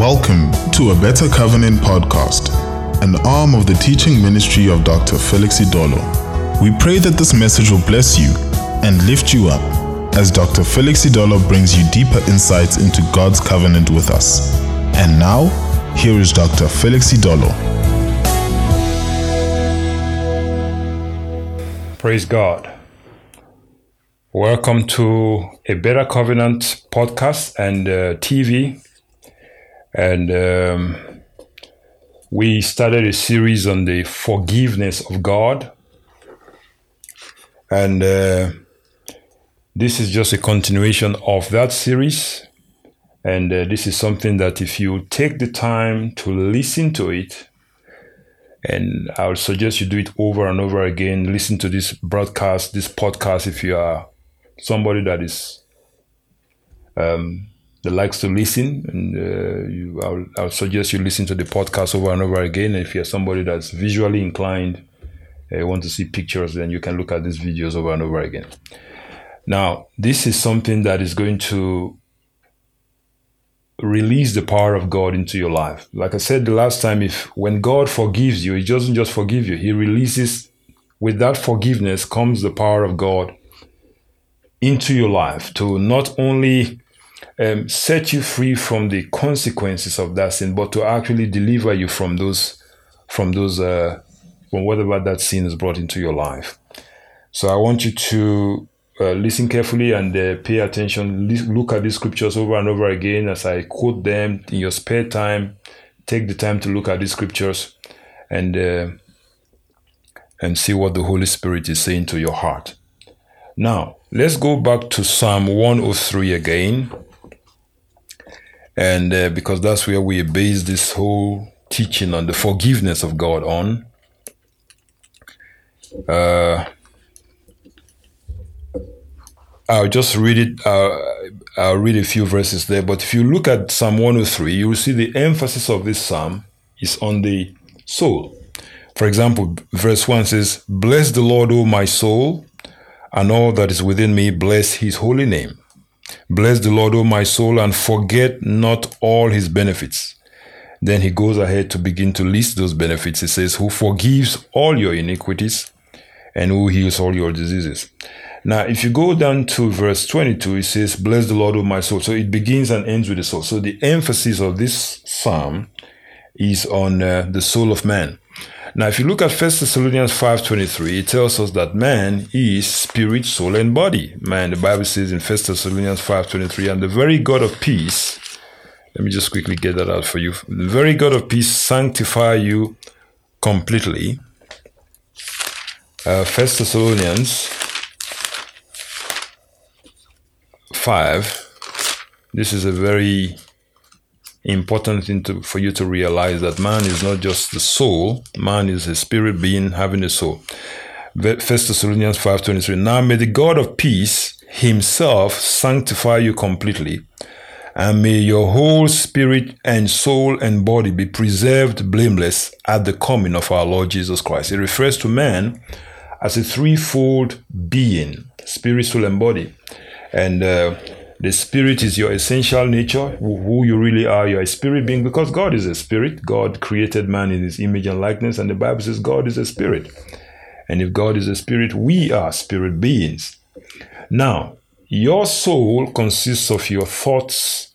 Welcome to a Better Covenant podcast, an arm of the teaching ministry of Dr. Felix Idolor. We pray that this message will bless you and lift you up as Dr. Felix Idolor brings you deeper insights into God's covenant with us. And now, here is Dr. Felix Idolor. Praise God. Welcome to a Better Covenant podcast and uh, TV. And um, we started a series on the forgiveness of God. And uh, this is just a continuation of that series. And uh, this is something that if you take the time to listen to it, and I would suggest you do it over and over again. Listen to this broadcast, this podcast, if you are somebody that is um, that likes to listen, and uh, you, I'll, I'll, suggest you listen to the podcast over and over again. And if you're somebody that's visually inclined, uh, want to see pictures, then you can look at these videos over and over again. Now, this is something that is going to release the power of God into your life. Like I said the last time, if when God forgives you, He doesn't just forgive you, He releases with that forgiveness comes the power of God into your life to not only um, set you free from the consequences of that sin, but to actually deliver you from those, from those, uh, from whatever that sin has brought into your life. So I want you to uh, listen carefully and uh, pay attention. Look at these scriptures over and over again as I quote them in your spare time. Take the time to look at these scriptures and uh, and see what the Holy Spirit is saying to your heart. Now, let's go back to Psalm 103 again. And uh, because that's where we base this whole teaching on the forgiveness of God on. Uh, I'll just read it. Uh, I'll read a few verses there. But if you look at Psalm 103, you will see the emphasis of this psalm is on the soul. For example, verse 1 says, Bless the Lord, O my soul, and all that is within me, bless his holy name. Bless the Lord, O my soul, and forget not all his benefits. Then he goes ahead to begin to list those benefits. He says, Who forgives all your iniquities and who heals all your diseases. Now, if you go down to verse 22, it says, Bless the Lord, O my soul. So it begins and ends with the soul. So the emphasis of this psalm is on uh, the soul of man. Now, if you look at 1 Thessalonians 5.23, it tells us that man is spirit, soul, and body. Man, the Bible says in 1 Thessalonians 5.23, and the very God of peace, let me just quickly get that out for you. The very God of peace sanctify you completely. Uh, 1 Thessalonians 5, this is a very important thing to, for you to realize that man is not just the soul, man is a spirit being having a soul. First Thessalonians 5.23 Now may the God of peace himself sanctify you completely, and may your whole spirit and soul and body be preserved blameless at the coming of our Lord Jesus Christ. It refers to man as a threefold being, spirit, soul, and body. And uh, the spirit is your essential nature, who you really are. You're a spirit being because God is a spirit. God created man in his image and likeness, and the Bible says God is a spirit. And if God is a spirit, we are spirit beings. Now, your soul consists of your thoughts,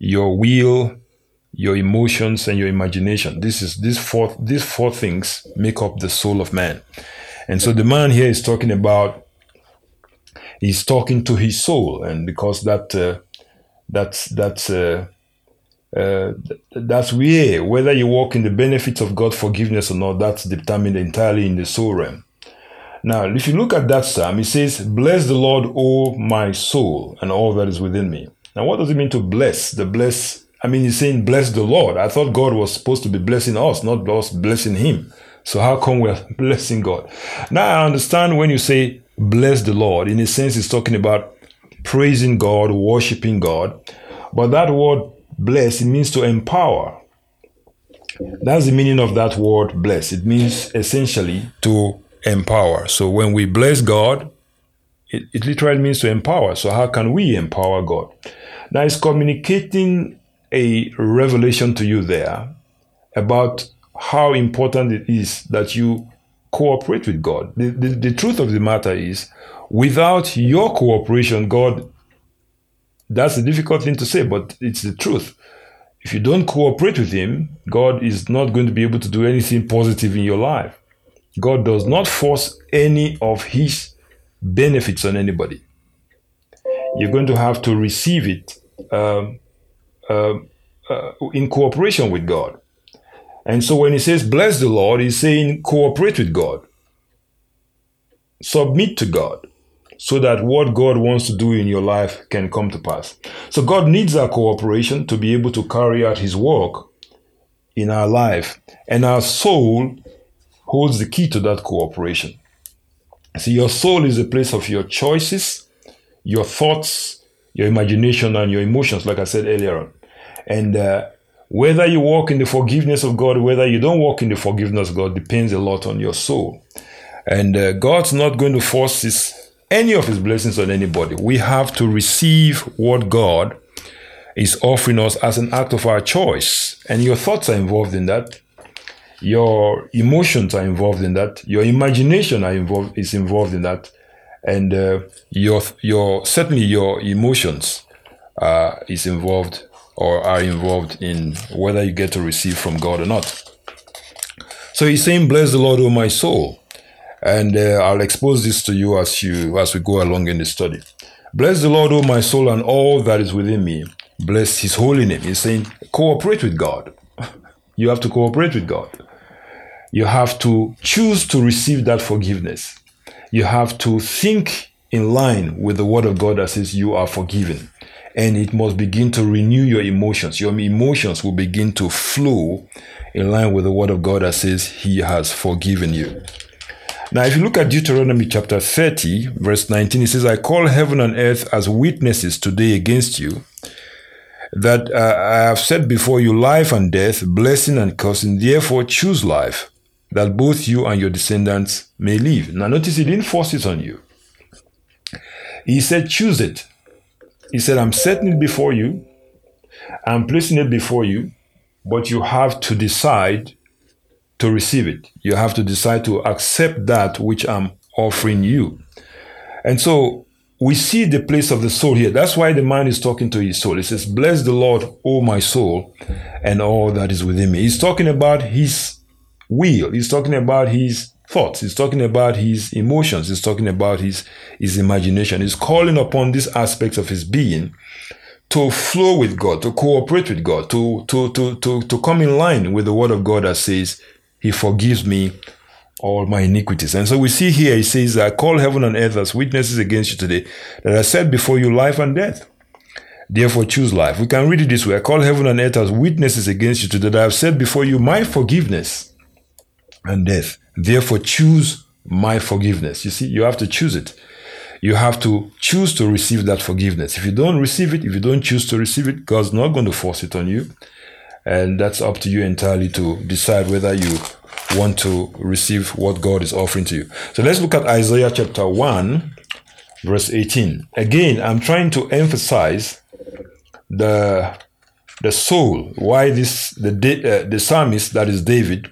your will, your emotions, and your imagination. This is these four these four things make up the soul of man. And so the man here is talking about he's talking to his soul, and because that uh, that's that's uh, uh, that's where whether you walk in the benefits of God's forgiveness or not, that's determined entirely in the soul realm. Now, if you look at that psalm, it says, "Bless the Lord, O my soul, and all that is within me." Now, what does it mean to bless? The bless. I mean, he's saying, "Bless the Lord." I thought God was supposed to be blessing us, not us blessing Him. So how come we're blessing God? Now I understand when you say bless the Lord. In a sense, it's talking about praising God, worshiping God. But that word bless, it means to empower. That's the meaning of that word bless. It means essentially to empower. So when we bless God, it, it literally means to empower. So how can we empower God? Now it's communicating a revelation to you there about how important it is that you cooperate with God. The, the, the truth of the matter is, without your cooperation, God, that's a difficult thing to say, but it's the truth. If you don't cooperate with Him, God is not going to be able to do anything positive in your life. God does not force any of His benefits on anybody. You're going to have to receive it um, uh, uh, in cooperation with God. And so when he says bless the Lord, he's saying cooperate with God, submit to God, so that what God wants to do in your life can come to pass. So God needs our cooperation to be able to carry out his work in our life. And our soul holds the key to that cooperation. See, your soul is a place of your choices, your thoughts, your imagination, and your emotions, like I said earlier on. And uh, whether you walk in the forgiveness of God, whether you don't walk in the forgiveness of God, depends a lot on your soul. And uh, God's not going to force his, any of his blessings on anybody. We have to receive what God is offering us as an act of our choice. And your thoughts are involved in that. Your emotions are involved in that. Your imagination are involved is involved in that, and uh, your your certainly your emotions uh, is involved or are involved in whether you get to receive from God or not. So he's saying, "Bless the Lord, O my soul," and uh, I'll expose this to you as you as we go along in the study. Bless the Lord, O my soul, and all that is within me. Bless His holy name. He's saying, cooperate with God. you have to cooperate with God. You have to choose to receive that forgiveness. You have to think in line with the Word of God that says you are forgiven and it must begin to renew your emotions. Your emotions will begin to flow in line with the word of God that says he has forgiven you. Now, if you look at Deuteronomy chapter 30, verse 19, it says, I call heaven and earth as witnesses today against you, that uh, I have set before you life and death, blessing and cursing. Therefore, choose life, that both you and your descendants may live. Now, notice he didn't force it on you. He said, choose it. He said, I'm setting it before you, I'm placing it before you, but you have to decide to receive it. You have to decide to accept that which I'm offering you. And so we see the place of the soul here. That's why the man is talking to his soul. He says, Bless the Lord, O my soul, and all that is within me. He's talking about his will. He's talking about his thoughts. He's talking about his emotions. He's talking about his, his imagination. He's calling upon these aspects of his being to flow with God, to cooperate with God, to, to, to, to, to come in line with the word of God that says, He forgives me all my iniquities. And so we see here, he says, I call heaven and earth as witnesses against you today, that I set before you life and death. Therefore choose life. We can read it this way. I call heaven and earth as witnesses against you today, that I have set before you my forgiveness and death. Therefore, choose my forgiveness. You see, you have to choose it. You have to choose to receive that forgiveness. If you don't receive it, if you don't choose to receive it, God's not going to force it on you. And that's up to you entirely to decide whether you want to receive what God is offering to you. So let's look at Isaiah chapter 1, verse 18. Again, I'm trying to emphasize the the soul, why this the uh, the psalmist that is David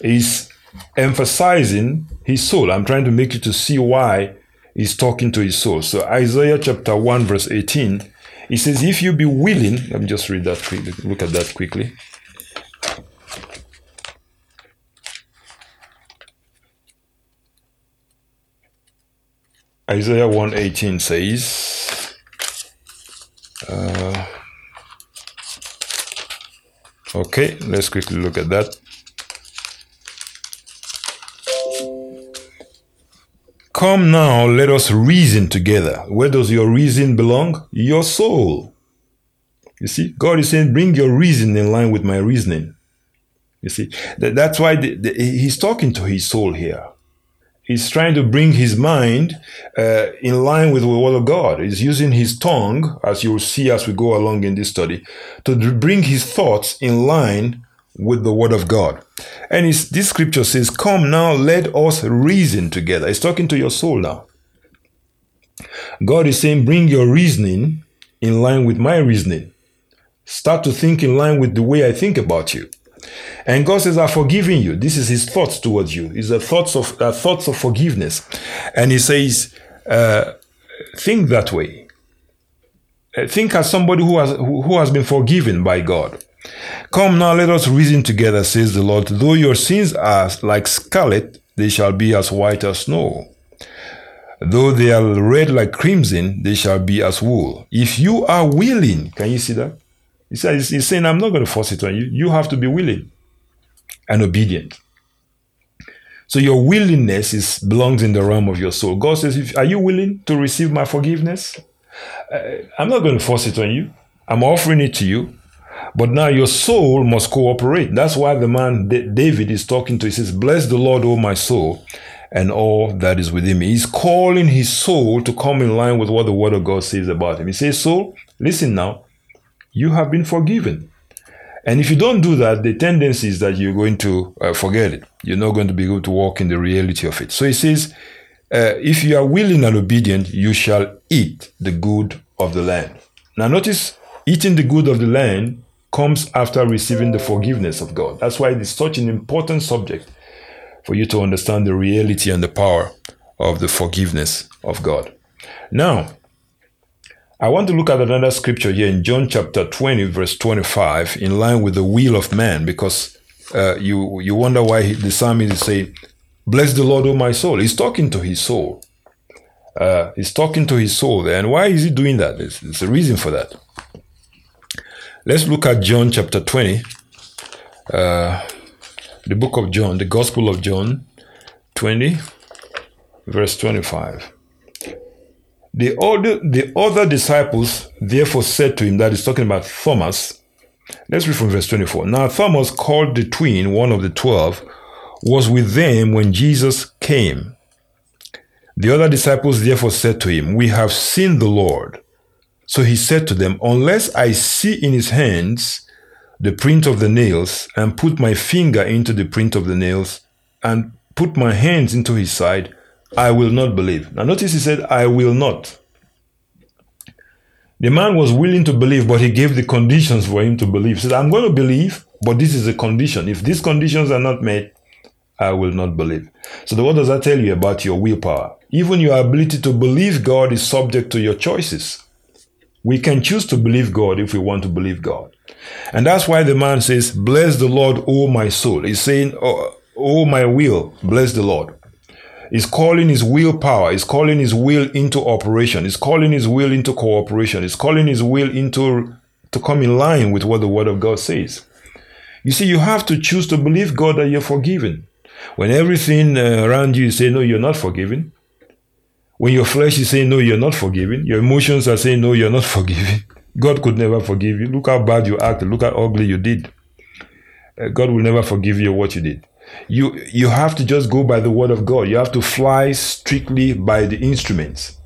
is emphasizing his soul. I'm trying to make you to see why he's talking to his soul. So Isaiah chapter 1 verse 18, he says, if you be willing, let me just read that quickly, look at that quickly. Isaiah 118 says, uh, okay, let's quickly look at that. Come now, let us reason together. Where does your reason belong? Your soul. You see, God is saying, bring your reason in line with my reasoning. You see, that, that's why the, the, he's talking to his soul here. He's trying to bring his mind uh, in line with the word of God. He's using his tongue, as you will see as we go along in this study, to bring his thoughts in line with the word of God. And this scripture says, Come now, let us reason together. It's talking to your soul now. God is saying, Bring your reasoning in line with my reasoning. Start to think in line with the way I think about you. And God says, I've forgiven you. This is his thoughts towards you. It's a thoughts of uh, thoughts of forgiveness. And he says, uh, think that way. Uh, think as somebody who has who has been forgiven by God. Come now, let us reason together, says the Lord. Though your sins are like scarlet, they shall be as white as snow. Though they are red like crimson, they shall be as wool. If you are willing, can you see that? He says, he's saying, I'm not going to force it on you. You have to be willing and obedient. So your willingness is belongs in the realm of your soul. God says, if, "Are you willing to receive my forgiveness?" Uh, I'm not going to force it on you. I'm offering it to you, but now your soul must cooperate. That's why the man David is talking to. He says, "Bless the Lord, O my soul, and all that is within me." He's calling his soul to come in line with what the Word of God says about him. He says, "Soul, listen now. You have been forgiven." And if you don't do that, the tendency is that you're going to uh, forget it. You're not going to be able to walk in the reality of it. So he says, uh, if you are willing and obedient, you shall eat the good of the land. Now, notice eating the good of the land comes after receiving the forgiveness of God. That's why it is such an important subject for you to understand the reality and the power of the forgiveness of God. Now, I want to look at another scripture here in John chapter 20, verse 25, in line with the will of man, because uh, you you wonder why he, the psalmist is saying, Bless the Lord, O my soul. He's talking to his soul. Uh, he's talking to his soul there. And why is he doing that? There's, there's a reason for that. Let's look at John chapter 20, uh, the book of John, the Gospel of John 20, verse 25. The other, the other disciples therefore said to him, that is talking about Thomas. Let's read from verse 24. Now Thomas, called the twin, one of the twelve, was with them when Jesus came. The other disciples therefore said to him, We have seen the Lord. So he said to them, Unless I see in his hands the print of the nails, and put my finger into the print of the nails, and put my hands into his side, I will not believe. Now, notice he said, I will not. The man was willing to believe, but he gave the conditions for him to believe. He said, I'm going to believe, but this is a condition. If these conditions are not met, I will not believe. So, what does that tell you about your willpower? Even your ability to believe God is subject to your choices. We can choose to believe God if we want to believe God. And that's why the man says, Bless the Lord, O my soul. He's saying, Oh, oh my will, bless the Lord. He's calling his willpower. He's calling his will into operation. He's calling his will into cooperation. He's calling his will into to come in line with what the Word of God says. You see, you have to choose to believe God that you're forgiven. When everything uh, around you say, no, you're not forgiven. When your flesh is saying, no, you're not forgiven. Your emotions are saying, no, you're not forgiven. God could never forgive you. Look how bad you acted. Look how ugly you did. Uh, God will never forgive you what you did you you have to just go by the word of God. You have to fly strictly by the instruments.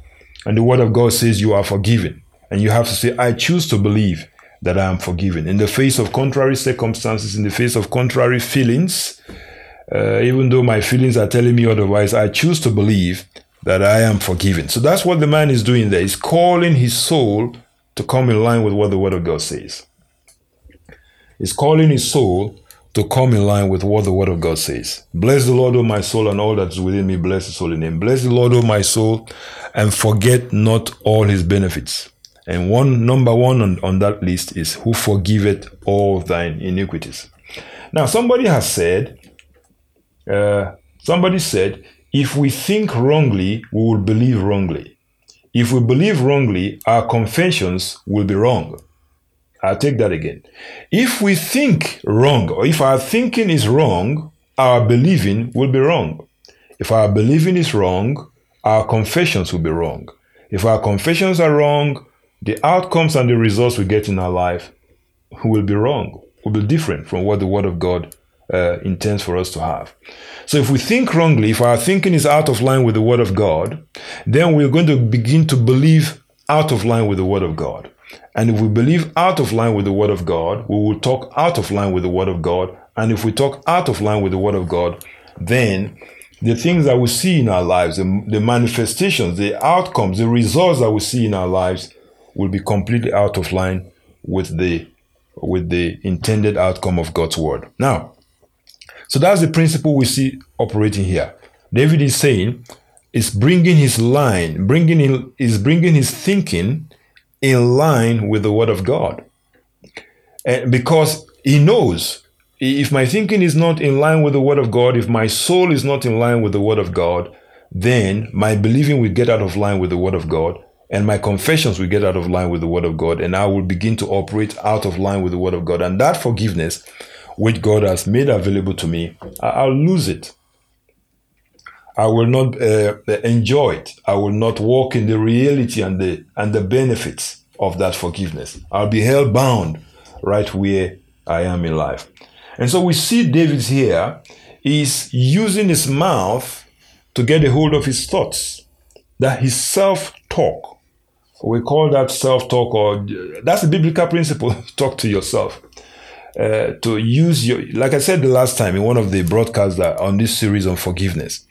And the word of God says you are forgiven. And you have to say, I choose to believe that I am forgiven. In the face of contrary circumstances, in the face of contrary feelings, uh, even though my feelings are telling me otherwise, I choose to believe that I am forgiven. So that's what the man is doing there. He's calling his soul to come in line with what the word of God says. He's calling his soul to come in line with what the word of God says. Bless the Lord, O my soul, and all that is within me. Bless his holy name. Bless the Lord, O my soul, and forget not all his benefits. And one number one on, on that list is who forgiveth all thine iniquities. Now, somebody has said, uh, somebody said, if we think wrongly, we will believe wrongly. If we believe wrongly, our confessions will be wrong. I'll take that again. If we think wrong, or if our thinking is wrong, our believing will be wrong. If our believing is wrong, our confessions will be wrong. If our confessions are wrong, the outcomes and the results we get in our life will be wrong, will be different from what the Word of God uh, intends for us to have. So if we think wrongly, if our thinking is out of line with the Word of God, then we're going to begin to believe out of line with the Word of God. And if we believe out of line with the Word of God, we will talk out of line with the Word of God. And if we talk out of line with the Word of God, then the things that we see in our lives, the, the manifestations, the outcomes, the results that we see in our lives will be completely out of line with the with the intended outcome of God's word. Now, so that's the principle we see operating here. David is saying, is bringing his line, bringing in, is bringing his thinking in line with the word of God. And because he knows if my thinking is not in line with the word of God, if my soul is not in line with the word of God, then my believing will get out of line with the word of God and my confessions will get out of line with the word of God and I will begin to operate out of line with the word of God. And that forgiveness, which God has made available to me, I'll lose it. I will not uh, enjoy it. I will not walk in the reality and the and the benefits of that forgiveness. I'll be held bound right where I am in life. And so we see David here is using his mouth to get a hold of his thoughts. That his self-talk. We call that self-talk or that's a biblical principle. Talk to yourself. Uh, to use your, like I said the last time in one of the broadcasts on this series on forgiveness.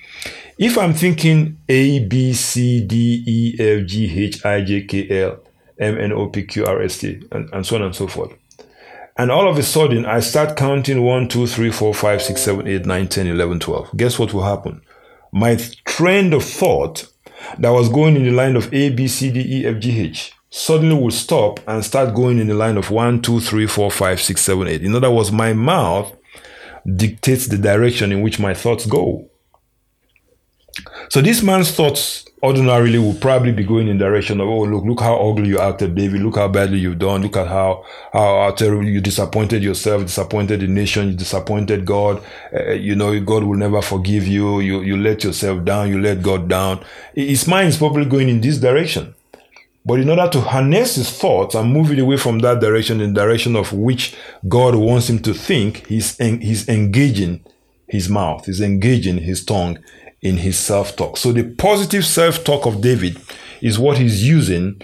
If I'm thinking A, B, C, D, E, F, G, H, I, J, K, L, M, N, O, P, Q, R, S, T, and, and so on and so forth. And all of a sudden, I start counting 1, 2, 3, 4, 5, 6, 7, 8, 9, 10, 11, 12. Guess what will happen? My trend of thought that was going in the line of A, B, C, D, E, F, G, H suddenly will stop and start going in the line of 1, 2, 3, 4, 5, 6, 7, 8. In other words, my mouth dictates the direction in which my thoughts go. So this man's thoughts ordinarily will probably be going in the direction of, oh, look, look how ugly you acted, David. Look how badly you've done. Look at how, how, how you disappointed yourself, disappointed the nation, you disappointed God. Uh, you know, God will never forgive you. You, you let yourself down. You let God down. His mind is probably going in this direction. But in order to harness his thoughts and move it away from that direction in the direction of which God wants him to think, he's, en- he's engaging his mouth, he's engaging his tongue in his self talk. So the positive self talk of David is what he's using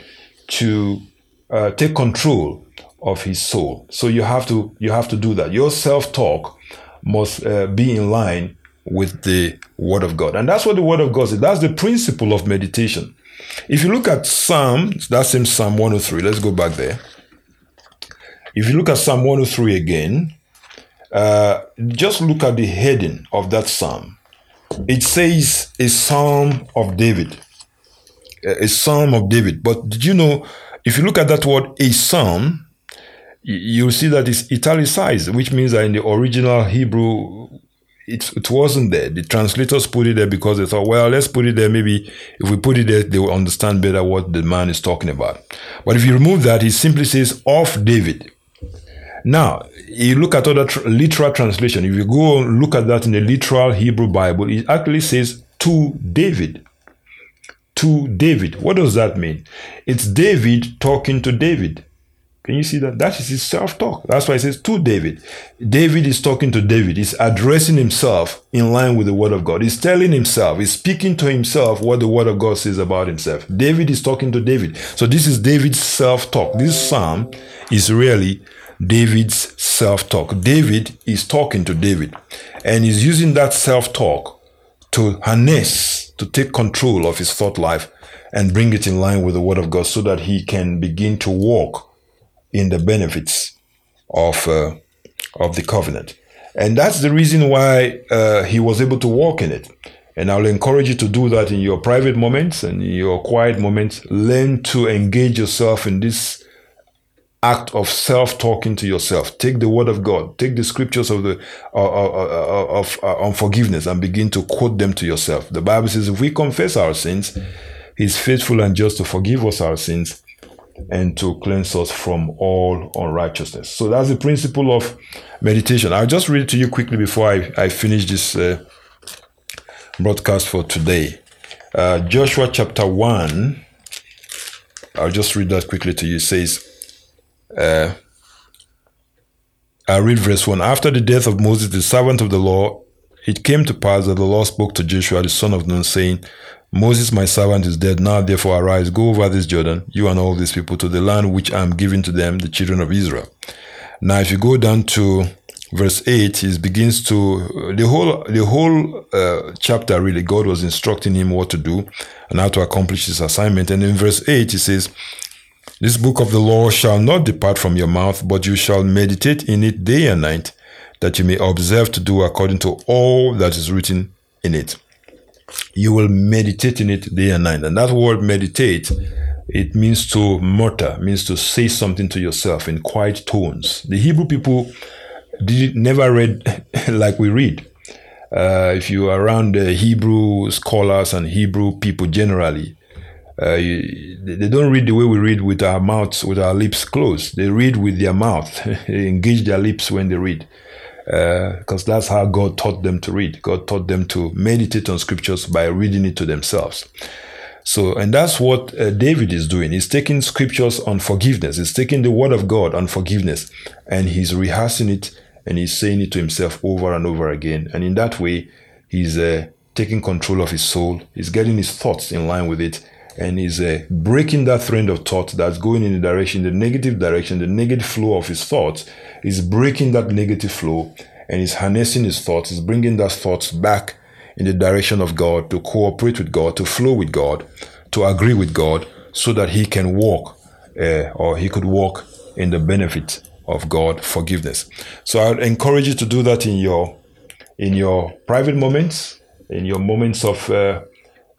to uh, take control of his soul. So you have to you have to do that. Your self talk must uh, be in line with the word of God, and that's what the word of God says. That's the principle of meditation. If you look at Psalm, that same Psalm 103. Let's go back there. If you look at Psalm 103 again, uh, just look at the heading of that psalm it says a psalm of David. A psalm of David. But did you know, if you look at that word, a psalm, you'll see that it's italicized, which means that in the original Hebrew, it, it wasn't there. The translators put it there because they thought, well, let's put it there. Maybe if we put it there, they will understand better what the man is talking about. But if you remove that, it simply says of David. Now, you look at other tr- literal translation. If you go look at that in the literal Hebrew Bible, it actually says to David. To David. What does that mean? It's David talking to David. Can you see that? That is his self talk. That's why he says to David. David is talking to David. He's addressing himself in line with the word of God. He's telling himself, he's speaking to himself what the word of God says about himself. David is talking to David. So this is David's self talk. This psalm is really David's self talk. David is talking to David and he's using that self talk to harness, to take control of his thought life and bring it in line with the word of God so that he can begin to walk in the benefits of, uh, of the covenant. And that's the reason why uh, he was able to walk in it. And I'll encourage you to do that in your private moments and your quiet moments. Learn to engage yourself in this act of self-talking to yourself. Take the word of God, take the scriptures of the uh, uh, uh, of uh, on forgiveness, and begin to quote them to yourself. The Bible says, if we confess our sins, He's faithful and just to forgive us our sins and to cleanse us from all unrighteousness. So that's the principle of meditation. I'll just read it to you quickly before I, I finish this uh, broadcast for today. Uh, Joshua chapter 1. I'll just read that quickly to you. It says, uh, I read verse 1. After the death of Moses, the servant of the law, it came to pass that the Lord spoke to Joshua, the son of Nun, saying, Moses, my servant, is dead. Now, therefore, arise, go over this Jordan, you and all these people, to the land which I am giving to them, the children of Israel. Now, if you go down to verse 8, it begins to the whole the whole uh, chapter. Really, God was instructing him what to do and how to accomplish his assignment. And in verse 8, he says, This book of the law shall not depart from your mouth, but you shall meditate in it day and night, that you may observe to do according to all that is written in it. You will meditate in it day and night. And that word meditate, it means to mutter, means to say something to yourself in quiet tones. The Hebrew people did never read like we read. Uh, if you are around the Hebrew scholars and Hebrew people generally, uh, you, they don't read the way we read with our mouths, with our lips closed. They read with their mouth. they engage their lips when they read. Because uh, that's how God taught them to read. God taught them to meditate on scriptures by reading it to themselves. So, and that's what uh, David is doing. He's taking scriptures on forgiveness. He's taking the word of God on forgiveness and he's rehearsing it and he's saying it to himself over and over again. And in that way, he's uh, taking control of his soul. He's getting his thoughts in line with it. And he's uh, breaking that trend of thought that's going in the direction, the negative direction, the negative flow of his thoughts. He's breaking that negative flow and he's harnessing his thoughts. He's bringing those thoughts back in the direction of God, to cooperate with God, to flow with God, to agree with God, so that he can walk uh, or he could walk in the benefit of God forgiveness. So I would encourage you to do that in your in your private moments, in your moments of uh,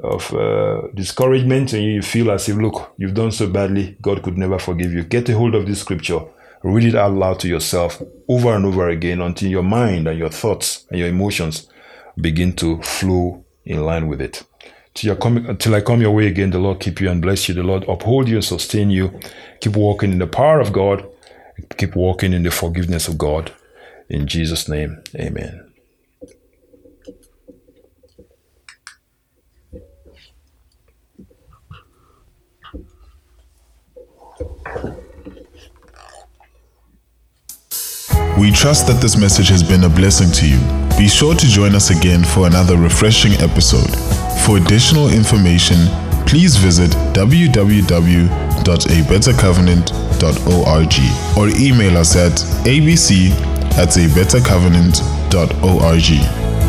of uh, discouragement, and you feel as if look, you've done so badly, God could never forgive you. Get a hold of this scripture, read it out loud to yourself over and over again until your mind and your thoughts and your emotions begin to flow in line with it. Till, until I come your way again, the Lord keep you and bless you. The Lord uphold you and sustain you. Keep walking in the power of God keep walking in the forgiveness of God. In Jesus' name, amen. We trust that this message has been a blessing to you. Be sure to join us again for another refreshing episode. For additional information, please visit www.abettercovenant.org or email us at abc at abettercovenant.org.